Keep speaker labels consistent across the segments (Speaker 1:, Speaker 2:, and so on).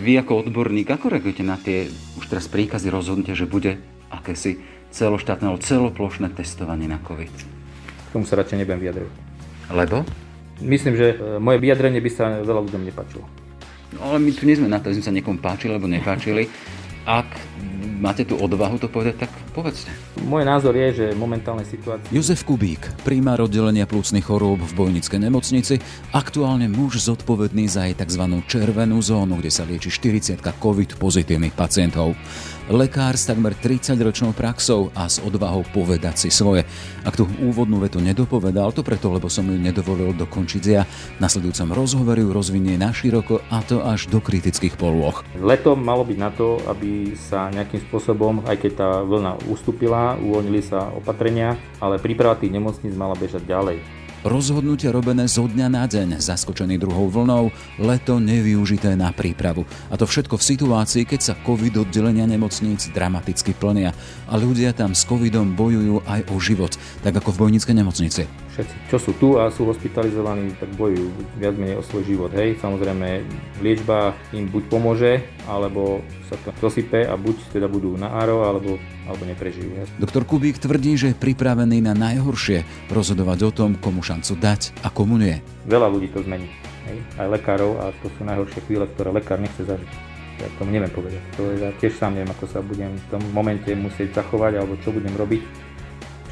Speaker 1: Vy ako odborník, ako reagujete na tie už teraz príkazy rozhodnutia, že bude akési celoštátne alebo celoplošné testovanie na COVID?
Speaker 2: K tomu sa radšej nebudem vyjadrovať.
Speaker 1: Lebo?
Speaker 2: Myslím, že e, moje vyjadrenie by sa veľa ľuďom nepáčilo.
Speaker 1: No ale my tu nie sme na to, aby sme sa niekomu páčili alebo nepáčili. Ak máte tú odvahu to povedať, tak povedzte.
Speaker 2: Môj názor je, že momentálne situácia...
Speaker 3: Jozef Kubík, primár oddelenia plúcnych chorôb v Bojnickej nemocnici, aktuálne muž zodpovedný za jej tzv. červenú zónu, kde sa lieči 40 COVID pozitívnych pacientov. Lekár s takmer 30-ročnou praxou a s odvahou povedať si svoje. Ak tú úvodnú vetu nedopovedal, to preto, lebo som ju nedovolil dokončiť ja. Nasledujúcom rozhovoru ju rozvinie naširoko a to až do kritických polôch.
Speaker 2: Leto malo byť na to, aby sa nejakým spôsobom, aj keď tá vlna ustúpila, uvoľnili sa opatrenia, ale príprava tých nemocníc mala bežať ďalej.
Speaker 3: Rozhodnutia robené zo dňa na deň, zaskočený druhou vlnou, leto nevyužité na prípravu. A to všetko v situácii, keď sa COVID oddelenia nemocníc dramaticky plnia a ľudia tam s COVIDom bojujú aj o život, tak ako v bojníckej nemocnici.
Speaker 2: Čo sú tu a sú hospitalizovaní, tak bojujú viac menej o svoj život. Hej, samozrejme, liečba im buď pomôže, alebo sa to zosype a buď teda budú na áro, alebo, alebo neprežijú.
Speaker 3: Doktor Kubík tvrdí, že je pripravený na najhoršie rozhodovať o tom, komu šancu dať a komu nie.
Speaker 2: Veľa ľudí to zmení. Hej? Aj lekárov a to sú najhoršie chvíle, ktoré lekár nechce zažiť. Ja tomu neviem povedať. To ja tiež sám neviem, ako sa budem v tom momente musieť zachovať alebo čo budem robiť.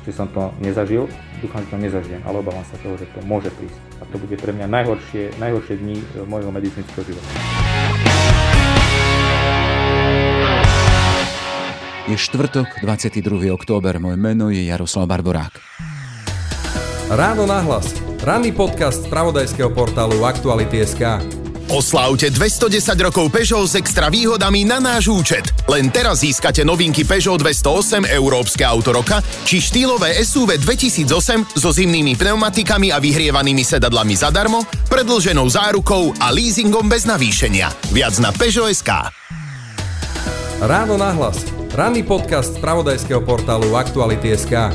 Speaker 2: Ešte som to nezažil, dúfam, že to nezažijem, ale obávam sa toho, že to môže prísť. A to bude pre mňa najhoršie, najhoršie dni môjho medicínskeho života.
Speaker 3: Je štvrtok, 22. október. Moje meno je Jaroslav Barborák.
Speaker 4: Ráno nahlas. Ranný podcast z pravodajského portálu Aktuality.sk.
Speaker 5: Oslávte 210 rokov Peugeot s extra výhodami na náš účet. Len teraz získate novinky Peugeot 208 Európske auto roka či štýlové SUV 2008 so zimnými pneumatikami a vyhrievanými sedadlami zadarmo, predlženou zárukou a leasingom bez navýšenia. Viac na Peugeot.sk.
Speaker 4: Ráno nahlas. Ranný podcast z pravodajského portálu Aktuality.sk.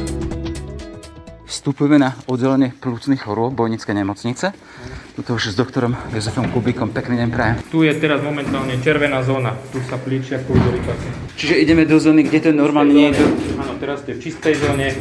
Speaker 1: Vstupujeme na oddelenie plúcnych chorôb Bojnické nemocnice. Tuto už s doktorom Jozefom Kubíkom. Pekný deň prajem.
Speaker 2: Tu je teraz momentálne červená zóna. Tu sa plíčia koridorikácie.
Speaker 1: Čiže ideme do zóny, kde to normálne nie je.
Speaker 2: Áno, teraz ste v čistej zóne.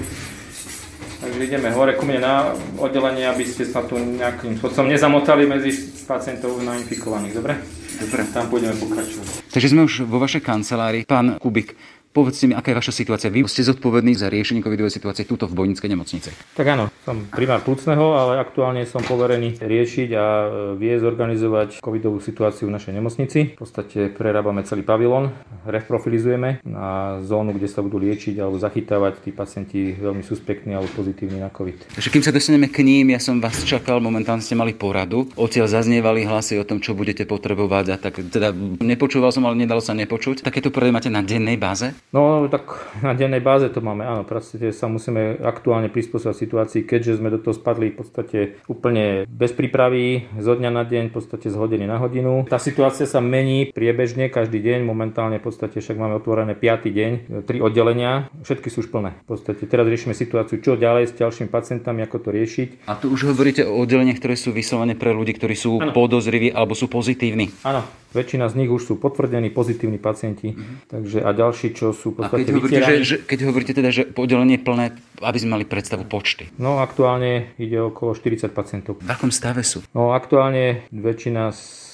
Speaker 2: Takže ideme hore ku mne na oddelenie, aby ste sa tu nejakým spôsobom nezamotali medzi pacientov nainfikovaných. Dobre? Dobre. Tam pôjdeme pokračovať.
Speaker 1: Takže sme už vo vašej kancelárii. Pán Kubik, Povedzte mi, aká je vaša situácia. Vy ste zodpovední za riešenie covidovej situácie túto v Bojnickej nemocnici.
Speaker 2: Tak áno, som primár plúcneho, ale aktuálne som poverený riešiť a e, vie zorganizovať covidovú situáciu v našej nemocnici. V podstate prerábame celý pavilon, reprofilizujeme na zónu, kde sa budú liečiť alebo zachytávať tí pacienti veľmi suspektní alebo pozitívni na covid.
Speaker 1: Takže kým sa dostaneme k ním, ja som vás čakal, momentálne ste mali poradu. Odtiaľ zaznievali hlasy o tom, čo budete potrebovať a tak teda nepočúval som, ale nedalo sa nepočuť. Takéto porady máte na dennej báze?
Speaker 2: No tak na dennej báze to máme, áno, proste sa musíme aktuálne prispôsobiť situácii, keďže sme do toho spadli v podstate úplne bez prípravy, zo dňa na deň, v podstate z hodiny na hodinu. Tá situácia sa mení priebežne každý deň, momentálne v podstate však máme otvorené 5. deň, tri oddelenia, všetky sú už plné. V podstate teraz riešime situáciu, čo ďalej s ďalšími pacientami, ako to riešiť.
Speaker 1: A tu už hovoríte o oddeleniach, ktoré sú vyslovene pre ľudí, ktorí sú ano. podozriví alebo sú pozitívni.
Speaker 2: Áno, väčšina z nich už sú potvrdení pozitívni pacienti, mm-hmm. takže a ďalší, čo sú
Speaker 1: v podstate a keď hovoríte, že, že, keď hovoríte teda, že oddelenie je plné, aby sme mali predstavu počty.
Speaker 2: No aktuálne ide okolo 40 pacientov.
Speaker 1: V akom stave sú?
Speaker 2: No aktuálne väčšina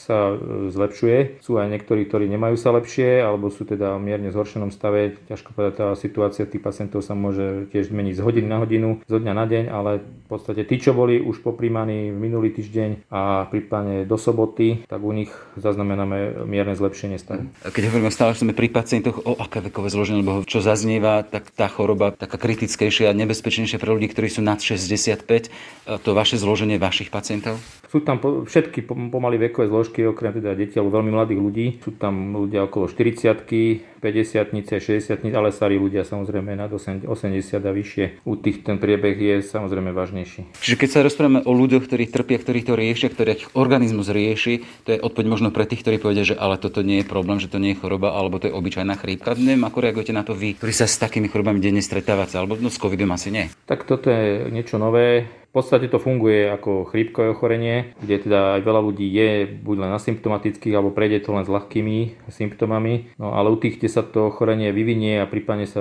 Speaker 2: sa e, zlepšuje. Sú aj niektorí, ktorí nemajú sa lepšie, alebo sú teda v mierne zhoršenom stave. Ťažko povedať, tá situácia tých pacientov sa môže tiež zmeniť z hodiny na hodinu, zo dňa na deň, ale v podstate tí, čo boli už poprímaní minulý týždeň a prípadne do soboty, tak u nich zaznamenáme mierne zlepšenie stavu.
Speaker 1: Keď hovoríme stále, sme pri pacientoch, o aké vekové zloženie, lebo čo zaznieva, tak tá choroba taká kritickejšia a nebezpečnejšia pre ľudí, ktorí sú nad 65, to vaše zloženie vašich pacientov?
Speaker 2: Sú tam všetky pomaly vekové zložky, okrem teda detí alebo veľmi mladých ľudí. Sú tam ľudia okolo 40 50 60 ale starí ľudia samozrejme nad 80 a vyššie. U tých ten priebeh je samozrejme vážnejší.
Speaker 1: Čiže keď sa rozprávame o ľuďoch, ktorí trpia, ktorí to riešia, ktorých organizmus rieši, to je odpoveď možno pre tých, ktorí povedia, že ale toto nie je problém, že to nie je choroba, alebo to je obyčajná chrípka. Neviem, ako reagujete na to vy, ktorí sa s takými chorobami denne stretávate, alebo no, s covidom asi nie.
Speaker 2: Tak toto je niečo nové V podstate to funguje ako chrípkové ochorenie, kde teda aj veľa ľudí je buď len asymptomatických, alebo prejde to len s ľahkými symptómami. No ale u tých, kde sa to ochorenie vyvinie a prípadne sa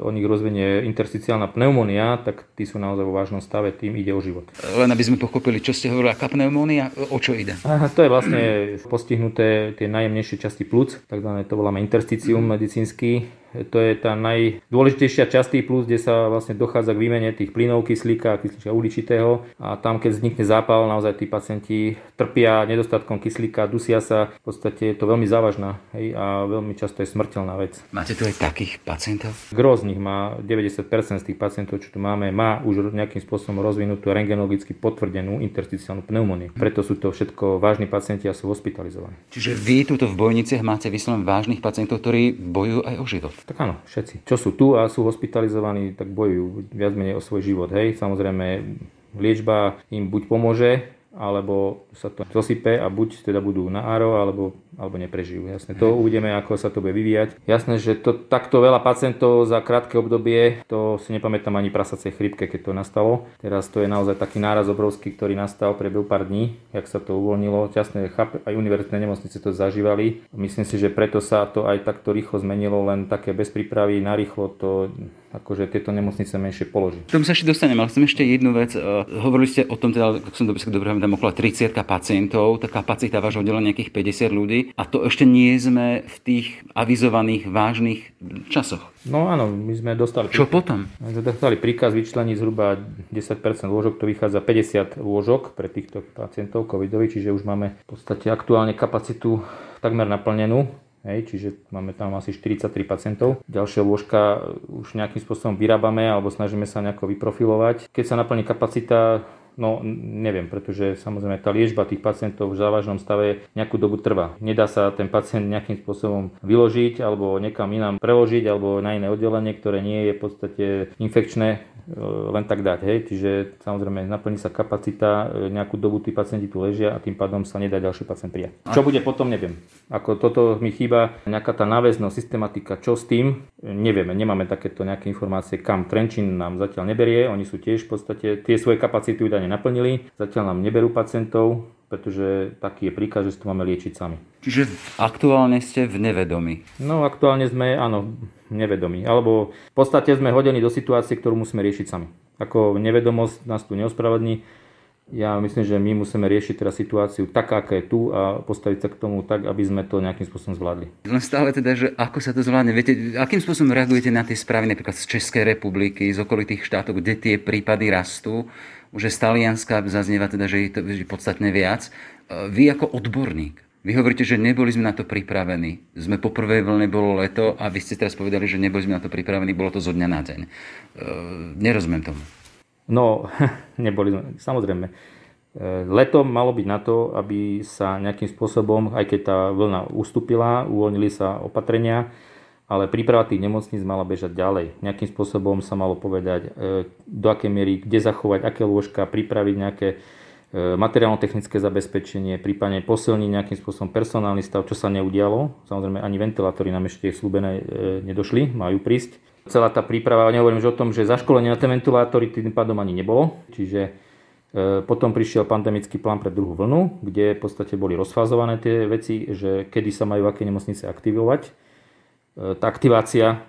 Speaker 2: o nich rozvinie intersticiálna pneumónia, tak tí sú naozaj vo vážnom stave, tým ide o život.
Speaker 1: Len aby sme pochopili, čo ste hovorili, aká pneumónia, o čo ide?
Speaker 2: A to je vlastne postihnuté tie najjemnejšie časti plúc, takzvané to voláme intersticium medicínsky, to je tá najdôležitejšia časť plus, kde sa vlastne dochádza k výmene tých plynov kyslíka a kyslíka uhličitého a tam keď vznikne zápal, naozaj tí pacienti trpia nedostatkom kyslíka, dusia sa, v podstate je to veľmi závažná hej, a veľmi často je smrteľná vec.
Speaker 1: Máte tu aj takých pacientov?
Speaker 2: Gro z nich má, 90% z tých pacientov, čo tu máme, má už nejakým spôsobom rozvinutú rengenologicky potvrdenú intersticiálnu pneumóniu. Preto sú to všetko vážni pacienti a sú hospitalizovaní.
Speaker 1: Čiže vy tuto v Bojniciach máte vyslovene vážnych pacientov, ktorí bojujú aj o život.
Speaker 2: Tak áno, všetci. Čo sú tu a sú hospitalizovaní, tak bojujú viac menej o svoj život. Hej, samozrejme liečba im buď pomôže, alebo sa to zosype a buď teda budú na áro, alebo, alebo neprežijú. Jasne, to uvidíme, ako sa to bude vyvíjať. Jasné, že to takto veľa pacientov za krátke obdobie, to si nepamätám ani prasacej chrypke, keď to nastalo. Teraz to je naozaj taký náraz obrovský, ktorý nastal pre pár dní, jak sa to uvoľnilo. Jasné, aj univerzitné nemocnice to zažívali. Myslím si, že preto sa to aj takto rýchlo zmenilo, len také bez prípravy na rýchlo to akože tieto nemocnice menšie položí.
Speaker 1: K tomu sa ešte dostanem, ale chcem ešte jednu vec. Uh, hovorili ste o tom, teda, ak som dobre, dobre tam okolo 30 pacientov, tá kapacita vášho oddelenia nejakých 50 ľudí a to ešte nie sme v tých avizovaných vážnych časoch.
Speaker 2: No áno, my sme dostali...
Speaker 1: Čo potom?
Speaker 2: My sme dostali príkaz vyčleniť zhruba 10% lôžok, to vychádza 50 lôžok pre týchto pacientov covidových, čiže už máme v podstate aktuálne kapacitu takmer naplnenú. Hej, čiže máme tam asi 43 pacientov. Ďalšie lôžka už nejakým spôsobom vyrábame alebo snažíme sa nejako vyprofilovať. Keď sa naplní kapacita, No neviem, pretože samozrejme tá liečba tých pacientov v závažnom stave nejakú dobu trvá. Nedá sa ten pacient nejakým spôsobom vyložiť alebo niekam inám preložiť alebo na iné oddelenie, ktoré nie je v podstate infekčné E, len tak dať. Hej? Čiže samozrejme naplní sa kapacita, e, nejakú dobu tí pacienti tu ležia a tým pádom sa nedá ďalší pacient prijať. Čo bude potom, neviem. Ako toto mi chýba, nejaká tá náväznosť, systematika, čo s tým, nevieme, nemáme takéto nejaké informácie, kam Trenčín nám zatiaľ neberie, oni sú tiež v podstate, tie svoje kapacity údajne naplnili, zatiaľ nám neberú pacientov, pretože taký je príkaz, že si to máme liečiť sami.
Speaker 1: Čiže aktuálne ste v nevedomí?
Speaker 2: No aktuálne sme, áno, nevedomí. Alebo v podstate sme hodení do situácie, ktorú musíme riešiť sami. Ako nevedomosť nás tu neospravedlní. Ja myslím, že my musíme riešiť teraz situáciu tak, aká je tu a postaviť sa k tomu tak, aby sme to nejakým spôsobom zvládli.
Speaker 1: Len stále teda, že ako sa to zvládne. Viete, akým spôsobom reagujete na tie správy napríklad z Českej republiky, z okolitých štátov, kde tie prípady rastú? Už z Talianska zaznieva teda, že je to podstatne viac. Vy ako odborník, vy hovoríte, že neboli sme na to pripravení. Sme po prvej vlne, bolo leto a vy ste teraz povedali, že neboli sme na to pripravení, bolo to zo dňa na deň. E, nerozumiem tomu.
Speaker 2: No, neboli sme, samozrejme. E, leto malo byť na to, aby sa nejakým spôsobom, aj keď tá vlna ustúpila, uvoľnili sa opatrenia, ale príprava tých nemocníc mala bežať ďalej. Nejakým spôsobom sa malo povedať, e, do akej miery, kde zachovať, aké lôžka, pripraviť nejaké E, materiálno-technické zabezpečenie, prípadne posilniť nejakým spôsobom personálny stav, čo sa neudialo. Samozrejme ani ventilátory nám ešte slúbené e, nedošli, majú prísť. Celá tá príprava, nehovorím že o tom, že zaškolenie na tie ventilátory tým pádom ani nebolo, čiže potom prišiel pandemický plán pre druhú vlnu, kde v podstate boli rozfázované tie veci, že kedy sa majú aké nemocnice aktivovať. Tá aktivácia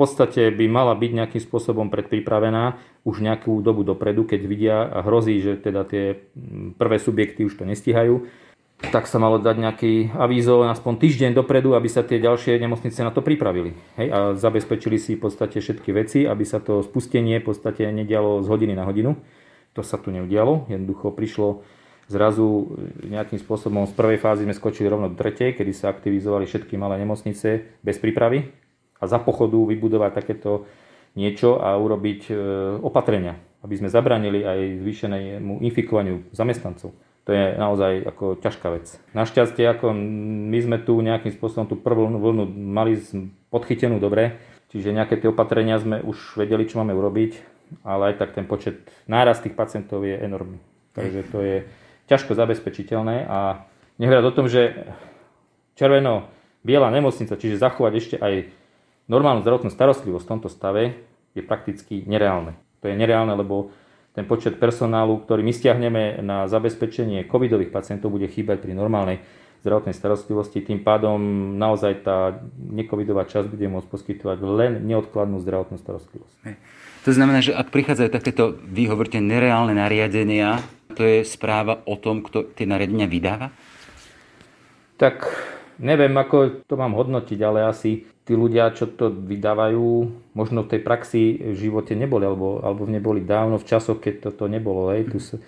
Speaker 2: podstate by mala byť nejakým spôsobom predpripravená už nejakú dobu dopredu, keď vidia a hrozí, že teda tie prvé subjekty už to nestihajú, tak sa malo dať nejaký avízo aspoň týždeň dopredu, aby sa tie ďalšie nemocnice na to pripravili. Hej, a zabezpečili si v podstate všetky veci, aby sa to spustenie v podstate nedialo z hodiny na hodinu. To sa tu neudialo, jednoducho prišlo zrazu nejakým spôsobom z prvej fázy sme skočili rovno do tretej, kedy sa aktivizovali všetky malé nemocnice bez prípravy a za pochodu vybudovať takéto niečo a urobiť e, opatrenia, aby sme zabranili aj zvýšenému infikovaniu zamestnancov. To je naozaj ako ťažká vec. Našťastie, ako my sme tu nejakým spôsobom tú prvú vlnu mali podchytenú dobre, čiže nejaké tie opatrenia sme už vedeli, čo máme urobiť, ale aj tak ten počet nárast tých pacientov je enormný. Takže to je ťažko zabezpečiteľné a nehovoriac o tom, že červeno-biela nemocnica, čiže zachovať ešte aj normálnu zdravotnú starostlivosť v tomto stave je prakticky nereálne. To je nereálne, lebo ten počet personálu, ktorý my stiahneme na zabezpečenie covidových pacientov, bude chýbať pri normálnej zdravotnej starostlivosti. Tým pádom naozaj tá necovidová časť bude môcť poskytovať len neodkladnú zdravotnú starostlivosť.
Speaker 1: To znamená, že ak prichádzajú takéto, vy hovoríte, nereálne nariadenia, to je správa o tom, kto tie nariadenia vydáva?
Speaker 2: Tak neviem, ako to mám hodnotiť, ale asi tí ľudia, čo to vydávajú, možno v tej praxi v živote neboli, alebo, alebo neboli dávno v časoch, keď toto nebolo. Hej. Tu sa,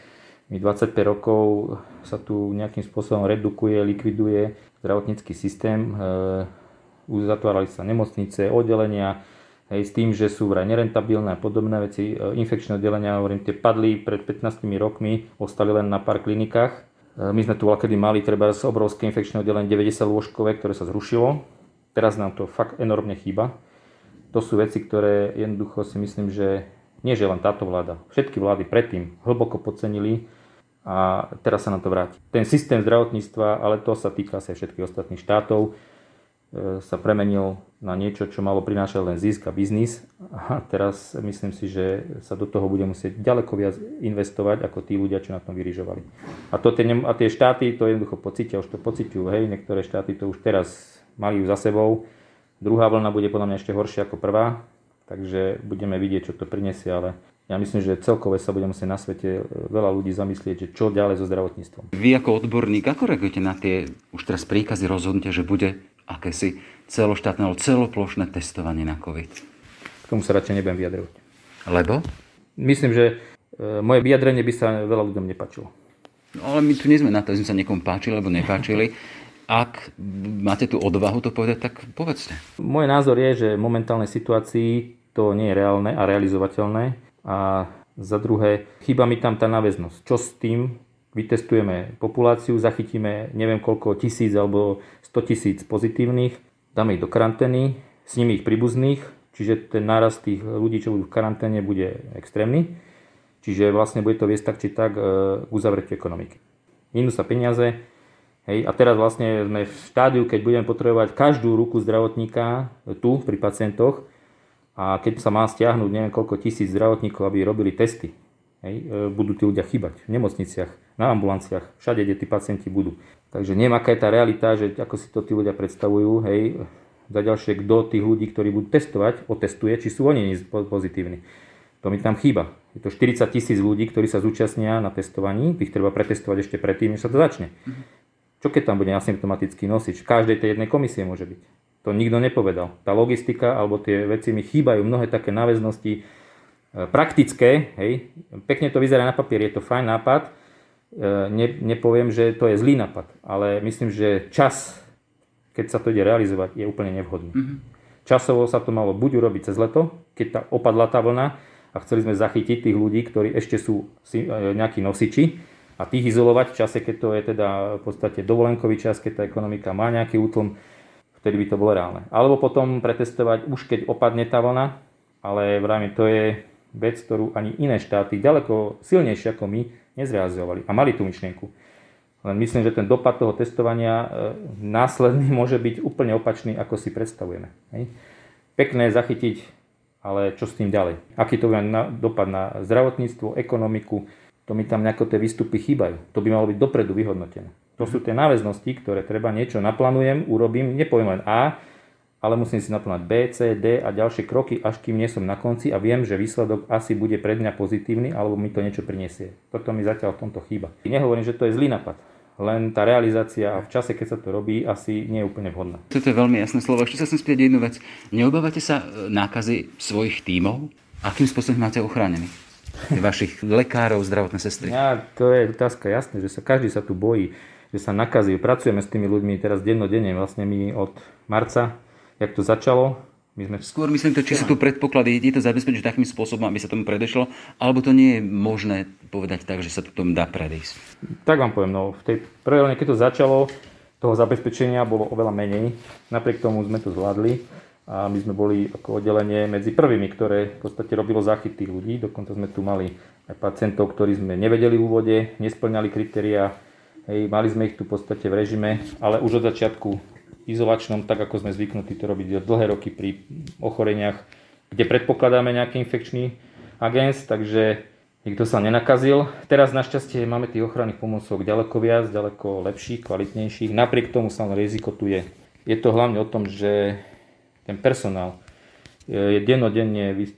Speaker 2: mi 25 rokov sa tu nejakým spôsobom redukuje, likviduje zdravotnícky systém. E, uzatvárali sa nemocnice, oddelenia, hej, s tým, že sú vraj nerentabilné a podobné veci. E, infekčné oddelenia, hovorím, tie padli pred 15 rokmi, ostali len na pár klinikách. E, my sme tu kedy mali treba obrovské infekčné oddelenie 90 lôžkové, ktoré sa zrušilo Teraz nám to fakt enormne chýba. To sú veci, ktoré jednoducho si myslím, že nie že len táto vláda, všetky vlády predtým hlboko podcenili a teraz sa nám to vráti. Ten systém zdravotníctva, ale to sa týka sa všetkých ostatných štátov, sa premenil na niečo, čo malo prinášať len zisk a biznis a teraz myslím si, že sa do toho bude musieť ďaleko viac investovať ako tí ľudia, čo na tom vyrižovali. A, to tie, a tie štáty to jednoducho pocítia, už to pociťujú, hej, niektoré štáty to už teraz mali ju za sebou. Druhá vlna bude podľa mňa ešte horšia ako prvá, takže budeme vidieť, čo to prinesie, ale ja myslím, že celkové sa bude musieť na svete veľa ľudí zamyslieť, že čo ďalej so zdravotníctvom.
Speaker 1: Vy ako odborník, ako reagujete na tie už teraz príkazy rozhodnutia, že bude akési celoštátne alebo celoplošné testovanie na COVID?
Speaker 2: K tomu sa radšej nebudem vyjadrovať.
Speaker 1: Lebo?
Speaker 2: Myslím, že e, moje vyjadrenie by sa veľa ľuďom nepačilo.
Speaker 1: No, ale my tu nie sme na to, že sme sa niekomu páčili alebo nepáčili. Ak máte tú odvahu to povedať, tak povedzte.
Speaker 2: Môj názor je, že v momentálnej situácii to nie je reálne a realizovateľné. A za druhé, chýba mi tam tá náväznosť. Čo s tým? Vytestujeme populáciu, zachytíme neviem koľko tisíc alebo 100 tisíc pozitívnych, dáme ich do karantény, s nimi ich príbuzných, čiže ten nárast tých ľudí, čo budú v karanténe, bude extrémny. Čiže vlastne bude to viesť tak či tak e, k uzavretiu ekonomiky. Minú sa peniaze, Hej, a teraz vlastne sme v štádiu, keď budeme potrebovať každú ruku zdravotníka tu pri pacientoch a keď sa má stiahnuť neviem koľko tisíc zdravotníkov, aby robili testy, hej, e, budú tí ľudia chýbať v nemocniciach, na ambulanciách, všade, kde tí pacienti budú. Takže neviem, aká je tá realita, že ako si to tí ľudia predstavujú, hej, za ďalšie, kto tých ľudí, ktorí budú testovať, otestuje, či sú oni pozitívni. To mi tam chýba. Je to 40 tisíc ľudí, ktorí sa zúčastnia na testovaní, ich treba pretestovať ešte predtým, než sa to začne. Čo keď tam bude asymptomatický nosič? V každej tej jednej komisie môže byť. To nikto nepovedal. Tá logistika alebo tie veci mi chýbajú, mnohé také náväznosti praktické, hej, pekne to vyzerá na papier, je to fajn nápad, e, ne, nepoviem, že to je zlý nápad, ale myslím, že čas, keď sa to ide realizovať, je úplne nevhodný. Mm-hmm. Časovo sa to malo buď urobiť cez leto, keď tá, opadla tá vlna a chceli sme zachytiť tých ľudí, ktorí ešte sú e, nejakí nosiči, a tých izolovať v čase, keď to je teda v podstate dovolenkový čas, keď tá ekonomika má nejaký útlm, vtedy by to bolo reálne. Alebo potom pretestovať už keď opadne tá vlna, ale vrajme to je vec, ktorú ani iné štáty ďaleko silnejšie ako my nezrealizovali a mali tú myšlienku. Len myslím, že ten dopad toho testovania e, následný môže byť úplne opačný, ako si predstavujeme. Hej. Pekné zachytiť, ale čo s tým ďalej? Aký to bude dopad na zdravotníctvo, ekonomiku, to mi tam nejako tie výstupy chýbajú. To by malo byť dopredu vyhodnotené. To sú tie náväznosti, ktoré treba niečo naplánujem, urobím, nepoviem len A, ale musím si naplánovať B, C, D a ďalšie kroky, až kým nie som na konci a viem, že výsledok asi bude pre mňa pozitívny, alebo mi to niečo prinesie. Toto mi zatiaľ v tomto chýba. Nehovorím, že to je zlý nápad, len tá realizácia v čase, keď sa to robí, asi nie je úplne vhodná.
Speaker 1: Toto je veľmi jasné slovo. Ešte sa chcem spýtať jednu vec. Neobávate sa e, nákazy svojich tímov? Akým spôsobom máte ochránený? vašich lekárov, zdravotné sestry?
Speaker 2: Ja, to je otázka, jasné, že sa každý sa tu bojí, že sa nakazí. Pracujeme s tými ľuďmi teraz dennodenne, vlastne my od marca, jak to začalo, my sme...
Speaker 1: Skôr myslím to, či sú tu predpoklady, je to zabezpečiť takým spôsobom, aby sa tomu predešlo, alebo to nie je možné povedať tak, že sa to tomu dá predísť?
Speaker 2: Tak vám poviem, no v tej prvej keď to začalo, toho zabezpečenia bolo oveľa menej. Napriek tomu sme to zvládli a my sme boli ako oddelenie medzi prvými, ktoré v podstate robilo záchyt tých ľudí. Dokonca sme tu mali aj pacientov, ktorí sme nevedeli v úvode, nesplňali kritéria. Hej, mali sme ich tu v podstate v režime, ale už od začiatku izolačnom, tak ako sme zvyknutí to robiť dlhé roky pri ochoreniach, kde predpokladáme nejaký infekčný agens, takže nikto sa nenakazil. Teraz našťastie máme tých ochranných pomôcok ďaleko viac, ďaleko lepších, kvalitnejších. Napriek tomu sa riziko tu je. Je to hlavne o tom, že ten personál je dennodenne v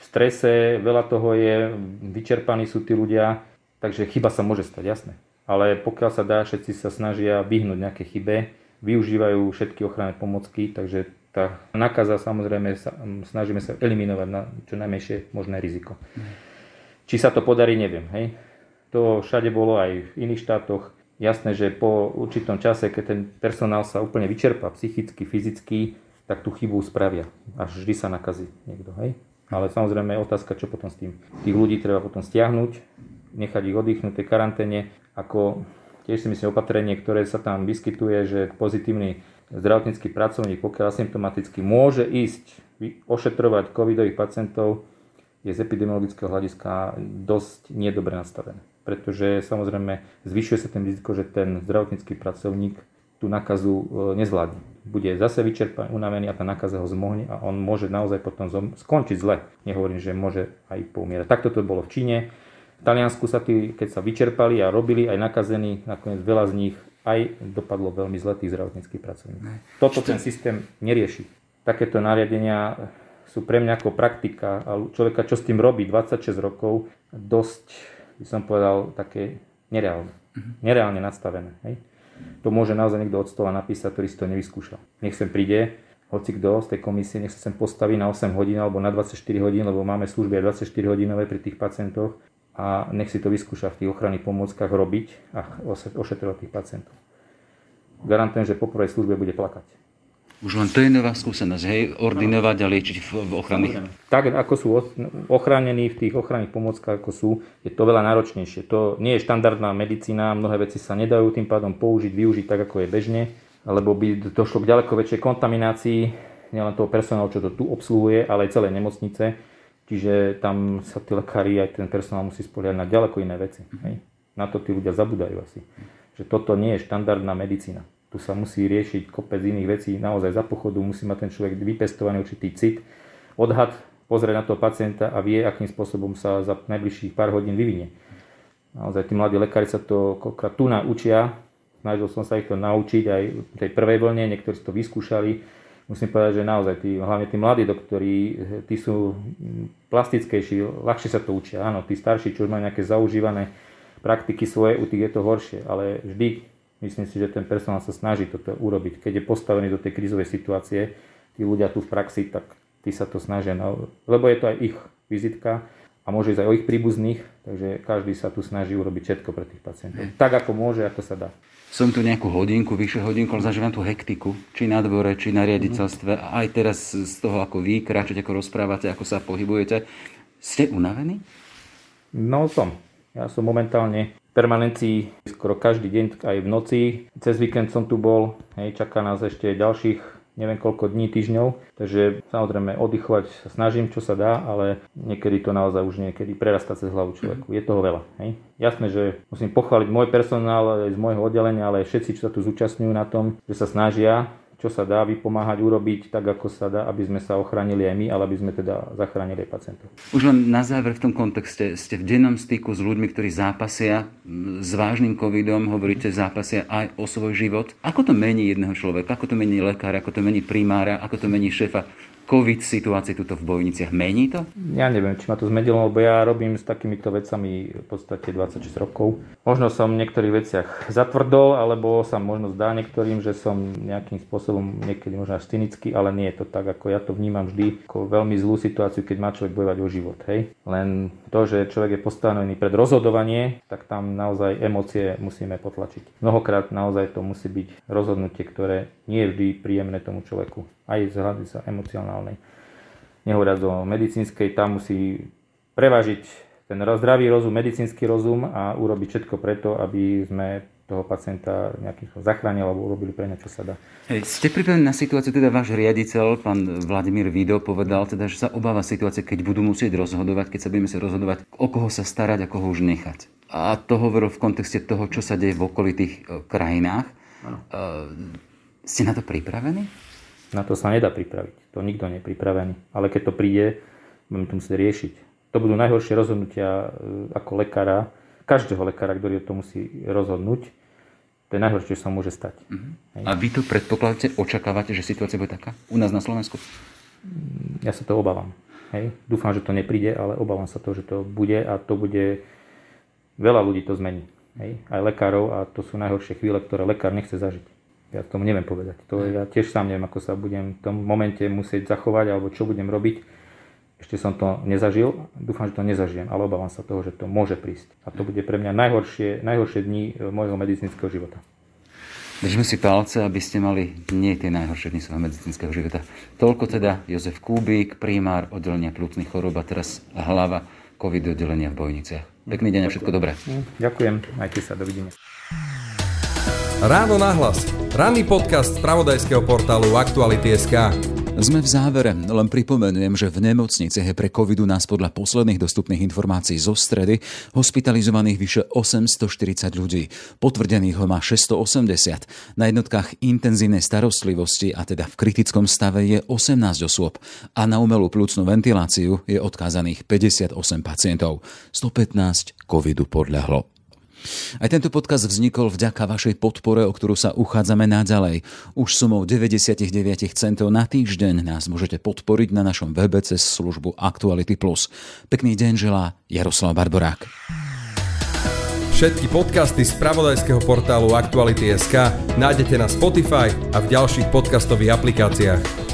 Speaker 2: strese, veľa toho je, vyčerpaní sú tí ľudia, takže chyba sa môže stať, jasné. Ale pokiaľ sa dá, všetci sa snažia vyhnúť nejaké chybe, využívajú všetky ochranné pomocky, takže tá nakaza samozrejme sa, snažíme sa eliminovať na čo najmenšie možné riziko. Či sa to podarí, neviem. Hej. To všade bolo aj v iných štátoch. Jasné, že po určitom čase, keď ten personál sa úplne vyčerpa psychicky, fyzicky, tak tú chybu spravia. Až vždy sa nakazí niekto. Hej. Ale samozrejme je otázka, čo potom s tým. Tých ľudí treba potom stiahnuť, nechať ich oddychnúť v tej karanténe, ako tiež si myslím opatrenie, ktoré sa tam vyskytuje, že pozitívny zdravotnícky pracovník, pokiaľ asymptomaticky môže ísť ošetrovať covidových pacientov, je z epidemiologického hľadiska dosť nedobre nastavené. Pretože samozrejme zvyšuje sa ten riziko, že ten zdravotnícky pracovník tú nakazu e, nezvládne. Bude zase vyčerpaný, unavený a tá nakaza ho zmohne a on môže naozaj potom skončiť zle. Nehovorím, že môže aj poumierať. Takto to bolo v Číne. V Taliansku sa tí, keď sa vyčerpali a robili aj nakazení, nakoniec veľa z nich aj dopadlo veľmi zle tých zdravotníckých pracovníkov. Toto ten systém nerieši. Takéto nariadenia sú pre mňa ako praktika a človeka, čo s tým robí 26 rokov, dosť, by som povedal, také nereálne. Mhm. Nereálne nastavené. Hej? To môže naozaj niekto od stola napísať, ktorý si to nevyskúšal. Nech sem príde, hoci kto z tej komisie, nech sa sem postaví na 8 hodín alebo na 24 hodín, lebo máme služby aj 24 hodinové pri tých pacientoch a nech si to vyskúša v tých ochranných pomôckach robiť a ošetrovať tých pacientov. Garantujem, že po prvej službe bude plakať.
Speaker 1: Už len to je nová skúsenosť, hej? Ordinovať a liečiť v, ochranných...
Speaker 2: Tak, ako sú ochránení v tých ochranných pomôckach, ako sú, je to veľa náročnejšie. To nie je štandardná medicína, mnohé veci sa nedajú tým pádom použiť, využiť tak, ako je bežne, lebo by došlo k ďaleko väčšej kontaminácii nielen toho personálu, čo to tu obsluhuje, ale aj celej nemocnice Čiže tam sa tí lekári aj ten personál musí spoliať na ďaleko iné veci. Hej? Na to tí ľudia zabudajú asi. Že toto nie je štandardná medicína. Tu sa musí riešiť kopec iných vecí. Naozaj za pochodu musí mať ten človek vypestovaný určitý cit, odhad, pozrieť na toho pacienta a vie, akým spôsobom sa za najbližších pár hodín vyvinie. Naozaj tí mladí lekári sa to tu naučia. Snažil som sa ich to naučiť aj v tej prvej vlne, niektorí to vyskúšali musím povedať, že naozaj tí, hlavne tí mladí doktori, tí sú plastickejší, ľahšie sa to učia. Áno, tí starší, čo už majú nejaké zaužívané praktiky svoje, u tých je to horšie, ale vždy myslím si, že ten personál sa snaží toto urobiť. Keď je postavený do tej krízovej situácie, tí ľudia tu v praxi, tak tí sa to snažia, lebo je to aj ich vizitka a môže ísť aj o ich príbuzných, takže každý sa tu snaží urobiť všetko pre tých pacientov. Tak ako môže, ako sa dá
Speaker 1: som tu nejakú hodinku, vyššie hodinku, ale zažívam tú hektiku, či na dvore, či na riaditeľstve. A aj teraz z toho, ako vy kráčate, ako rozprávate, ako sa pohybujete. Ste unavení?
Speaker 2: No som. Ja som momentálne v permanencii skoro každý deň, aj v noci. Cez víkend som tu bol, hej, čaká nás ešte ďalších neviem koľko dní, týždňov. Takže samozrejme oddychovať sa snažím, čo sa dá, ale niekedy to naozaj už niekedy prerastá cez hlavu človeku. Je toho veľa. Hej? Jasné, že musím pochváliť môj personál z môjho oddelenia, ale všetci, čo sa tu zúčastňujú na tom, že sa snažia čo sa dá vypomáhať urobiť tak, ako sa dá, aby sme sa ochránili aj my, ale aby sme teda zachránili aj pacientov.
Speaker 1: Už len na záver v tom kontexte, ste v dennom styku s ľuďmi, ktorí zápasia s vážnym covidom, hovoríte, zápasia aj o svoj život. Ako to mení jedného človeka? Ako to mení lekára? Ako to mení primára? Ako to mení šéfa COVID situácie tuto v Bojniciach. Mení to?
Speaker 2: Ja neviem, či ma to zmenilo, lebo ja robím s takýmito vecami v podstate 26 rokov. Možno som v niektorých veciach zatvrdol, alebo sa možno zdá niektorým, že som nejakým spôsobom niekedy možno až cynický, ale nie je to tak, ako ja to vnímam vždy ako veľmi zlú situáciu, keď má človek bojovať o život. Hej? Len to, že človek je postavený pred rozhodovanie, tak tam naozaj emócie musíme potlačiť. Mnohokrát naozaj to musí byť rozhodnutie, ktoré nie je vždy príjemné tomu človeku aj z hľadiska emocionálnej. Nehovoriac o medicínskej, tam musí prevážiť ten zdravý rozum, medicínsky rozum a urobiť všetko preto, aby sme toho pacienta nejakým spôsobom zachránili alebo urobili pre ne, čo sa dá.
Speaker 1: Hej, ste pripravení na situáciu, teda váš riaditeľ, pán Vladimír Vido, povedal teda, že sa obáva situácie, keď budú musieť rozhodovať, keď sa budeme sa rozhodovať, o koho sa starať a koho už nechať. A to hovoril v kontexte toho, čo sa deje v okolitých e, krajinách. Ano. E, ste na to pripravení?
Speaker 2: Na to sa nedá pripraviť. To nikto nie je pripravený. Ale keď to príde, budeme to musieť riešiť. To budú najhoršie rozhodnutia e, ako lekára, každého lekára, ktorý to musí rozhodnúť. To je najhoršie, čo sa môže stať.
Speaker 6: Uh-huh. A vy to predpokladáte, očakávate, že situácia bude taká u nás na Slovensku?
Speaker 2: Ja sa to obávam. Hej. Dúfam, že to nepríde, ale obávam sa toho, že to bude a to bude... Veľa ľudí to zmení. Hej. Aj lekárov a to sú najhoršie chvíle, ktoré lekár nechce zažiť. Ja tomu neviem povedať. To ja tiež sám neviem, ako sa budem v tom momente musieť zachovať alebo čo budem robiť ešte som to nezažil, dúfam, že to nezažijem, ale obávam sa toho, že to môže prísť. A to bude pre mňa najhoršie, najhoršie dni e, môjho medicínskeho života.
Speaker 6: Držme si palce, aby ste mali nie tie najhoršie dni svojho medicínskeho života. Toľko teda Jozef Kúbik, primár oddelenia plúcnych chorób a teraz hlava COVID oddelenia v Bojniciach. Pekný deň a všetko dobré.
Speaker 2: Hm, ďakujem, majte sa, dovidenia.
Speaker 4: Ráno nahlas. Ranný podcast z pravodajského portálu Aktuality.sk.
Speaker 1: Sme v závere, len pripomenujem, že v nemocniciach je pre covidu nás podľa posledných dostupných informácií zo stredy hospitalizovaných vyše 840 ľudí. Potvrdených ho má 680. Na jednotkách intenzívnej starostlivosti a teda v kritickom stave je 18 osôb a na umelú plúcnú ventiláciu je odkázaných 58 pacientov. 115 covidu podľahlo. Aj tento podcast vznikol vďaka vašej podpore, o ktorú sa uchádzame naďalej. Už sumou 99 centov na týždeň nás môžete podporiť na našom webe cez službu Actuality+. Pekný deň želá Jaroslav Barborák.
Speaker 4: Všetky podcasty z pravodajského portálu Aktuality.sk nájdete na Spotify a v ďalších podcastových aplikáciách.